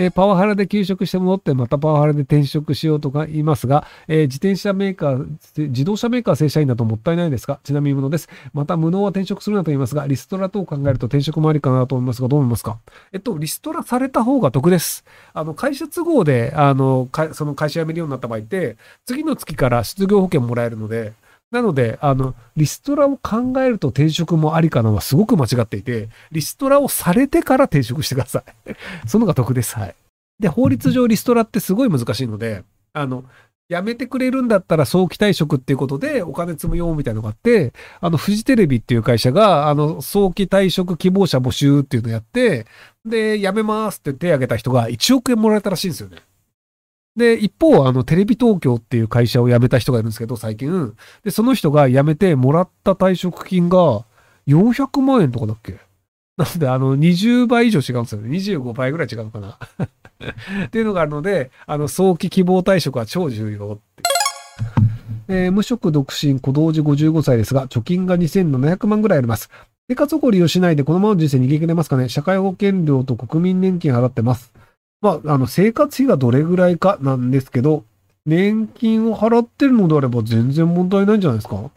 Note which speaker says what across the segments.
Speaker 1: えー、パワハラで休職して戻ってまたパワハラで転職しようとか言いますが、えー、自転車メーカー、自動車メーカー正社員だともったいないですか？ちなみに無能です。また無能は転職するなと言いますが、リストラ等を考えると転職もありかなと思いますが、どう思いますか？えっと、リストラされた方が得です。あの、会社都合で、あの、その会社辞めるようになった場合って、次の月から失業保険もらえるので、なので、あの、リストラを考えると転職もありかなはすごく間違っていて、リストラをされてから転職してください。その方が得です。はい。で、法律上リストラってすごい難しいので、あの、辞めてくれるんだったら早期退職っていうことでお金積むよみたいなのがあって、あの、フジテレビっていう会社が、あの、早期退職希望者募集っていうのをやって、で、辞めますって手挙げた人が1億円もらえたらしいんですよね。で、一方、あの、テレビ東京っていう会社を辞めた人がいるんですけど、最近。で、その人が辞めてもらった退職金が400万円とかだっけ？なので、あの、20倍以上違うんですよね。25倍ぐらい違うのかな。っていうのがあるので、あの、早期希望退職は超重要って。えー、無職独身、小同時55歳ですが、貯金が2700万ぐらいあります。生活保護利用しないでこのままの人生逃げ切れますかね？社会保険料と国民年金払ってます。まあ、あの、生活費がどれぐらいかなんですけど、年金を払ってるのであれば全然問題ないんじゃないですか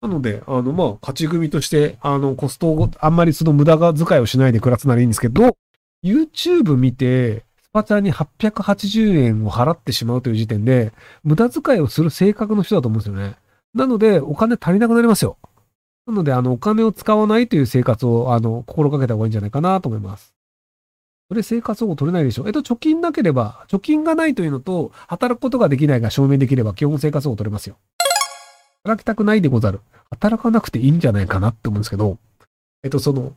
Speaker 1: なので、あの、まあ、勝ち組として、あの、コストを、あんまりその無駄が遣いをしないで暮らすならいいんですけど、YouTube 見て、スパチャに880円を払ってしまうという時点で、無駄遣いをする性格の人だと思うんですよね。なので、お金足りなくなりますよ。なので、あの、お金を使わないという生活を、あの、心がけた方がいいんじゃないかなと思います。それ生活保護取れないでしょ？えっと、貯金なければ、貯金がないというのと、働くことができないが証明できれば、基本生活保護取れますよ。働きたくないでござる。働かなくていいんじゃないかなって思うんですけど、えっと、その、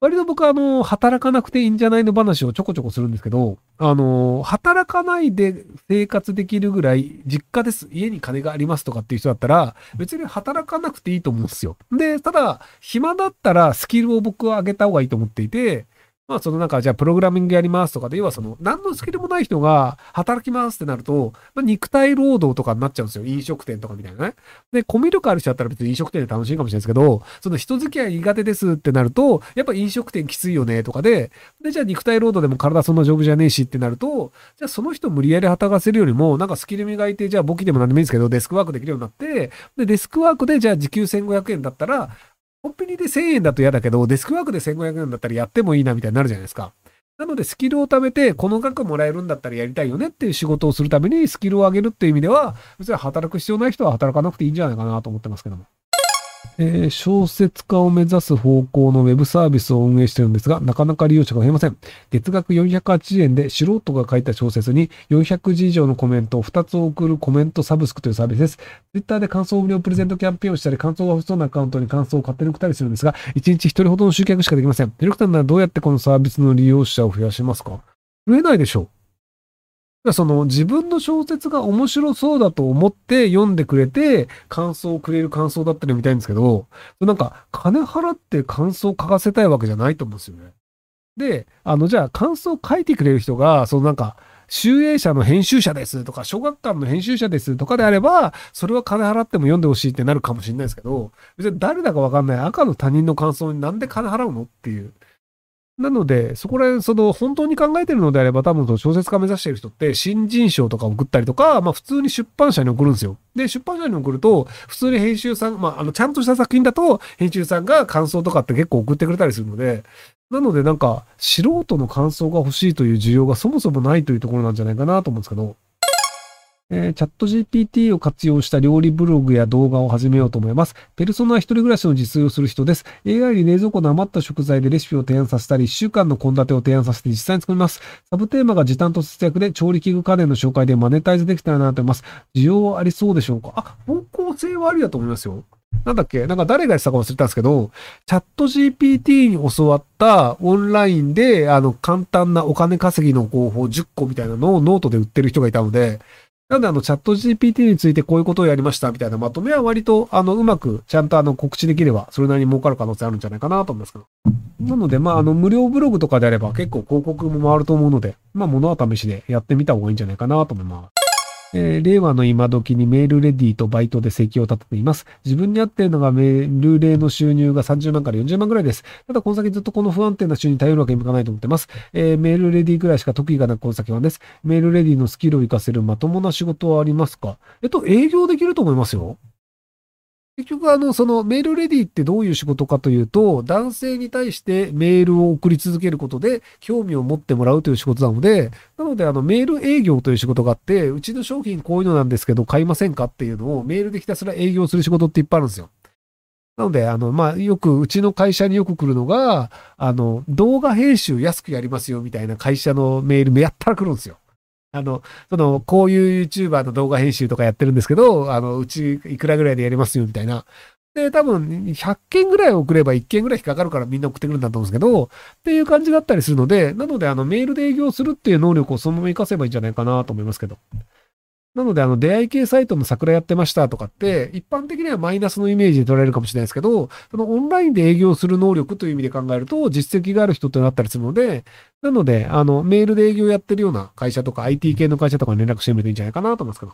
Speaker 1: 割と僕はあの、働かなくていいんじゃないの話をちょこちょこするんですけど、あの、働かないで生活できるぐらい、実家です、家に金がありますとかっていう人だったら、別に働かなくていいと思うんですよ。で、ただ、暇だったらスキルを僕は上げた方がいいと思っていて、まあそのなんか、じゃあプログラミングやりますとかで、要はその、何のスキルもない人が働きますってなると、まあ、肉体労働とかになっちゃうんですよ。飲食店とかみたいなね。で、コミュ力ある人だったら別に飲食店で楽しいかもしれないですけど、その人付き合い苦手ですってなると、やっぱ飲食店きついよねとかで、で、じゃあ肉体労働でも体そんな丈夫じゃねえしってなると、じゃあその人無理やり働かせるよりも、なんかスキル磨いて、じゃあ簿記でも何でもいいんですけど、デスクワークできるようになって、で、デスクワークでじゃあ時給1500円だったら、コンビニで1000円だと嫌だけど、デスクワークで1500円だったらやってもいいなみたいになるじゃないですか。なので、スキルを貯めて、この額もらえるんだったらやりたいよねっていう仕事をするために、スキルを上げるっていう意味では、別に働く必要ない人は働かなくていいんじゃないかなと思ってますけども。えー、小説家を目指す方向のウェブサービスを運営してるんですが、なかなか利用者が増えません。月額480円で素人が書いた小説に400字以上のコメントを2つ送るコメントサブスクというサービスです。Twitter で感想無料プレゼントキャンペーンをしたり、感想が欲しそうなアカウントに感想を勝手に送ったりするんですが、1日1人ほどの集客しかできません。ディレクターならどうやってこのサービスの利用者を増やしますか？増えないでしょう。その自分の小説が面白そうだと思って読んでくれて感想をくれる感想だったりみたいんですけど、なんか金払って感想を書かせたいわけじゃないと思うんですよね。で、あの、じゃあ感想を書いてくれる人が、そのなんか、集英社の編集者ですとか、小学館の編集者ですとかであれば、それは金払っても読んでほしいってなるかもしれないですけど、別に誰だかわかんない赤の他人の感想になんで金払うのっていう。なので、そこら辺、その、本当に考えてるのであれば、多分、その小説家目指してる人って、新人賞とか送ったりとか、まあ、普通に出版社に送るんですよ。で、出版社に送ると、普通に編集さん、まあ、あの、ちゃんとした作品だと、編集さんが感想とかって結構送ってくれたりするので、なので、なんか、素人の感想が欲しいという需要がそもそもないというところなんじゃないかなと思うんですけど、えー、チャット GPT を活用した料理ブログや動画を始めようと思います。ペルソナ一人暮らしの自炊をする人です。AI に冷蔵庫の余った食材でレシピを提案させたり、1週間の献立を提案させて実際に作ります。サブテーマが時短と節約で調理器具家電の紹介でマネタイズできたらなと思います。需要はありそうでしょうか？あ、方向性はありだと思いますよ。なんだっけ？なんか誰が言ってたか忘れたんですけど、チャット GPT に教わったオンラインで、あの、簡単なお金稼ぎの方法10個みたいなのをノートで売ってる人がいたので、なのであのチャット GPT についてこういうことをやりましたみたいなまとめは割とあのうまくちゃんとあの告知できればそれなりに儲かる可能性あるんじゃないかなと思いますけど。なのでまああの無料ブログとかであれば結構広告も回ると思うので、まあ物は試しでやってみた方がいいんじゃないかなと思います。えー、令和の今時にメールレディとバイトで席を立てています。自分に合っているのがメール例の収入が30万から40万ぐらいです。ただ、この先ずっとこの不安定な収入に頼るわけにもいかないと思ってます。えー、メールレディぐらいしか得意がなくこの先はです。メールレディのスキルを活かせるまともな仕事はありますか？えっと、営業できると思いますよ。結局、あの、そのメールレディってどういう仕事かというと、男性に対してメールを送り続けることで興味を持ってもらうという仕事なので、なので、あの、メール営業という仕事があって、うちの商品こういうのなんですけど、買いませんかっていうのをメールでひたすら営業する仕事っていっぱいあるんですよ。なので、あの、まあ、よく、うちの会社によく来るのが、あの、動画編集安くやりますよみたいな会社のメールめやったら来るんですよ。あの、その、こういう YouTuber の動画編集とかやってるんですけど、あの、うちいくらぐらいでやりますよ、みたいな。で、多分、100件ぐらい送れば1件ぐらい引っかかるからみんな送ってくるんだと思うんですけど、っていう感じだったりするので、なので、あの、メールで営業するっていう能力をそのまま活かせばいいんじゃないかなと思いますけど。なので、あの、出会い系サイトの桜やってましたとかって、一般的にはマイナスのイメージで取られるかもしれないですけど、そのオンラインで営業する能力という意味で考えると、実績がある人ってなったりするので、なので、あの、メールで営業やってるような会社とか、IT 系の会社とかに連絡してみるといいんじゃないかなと思いますけど。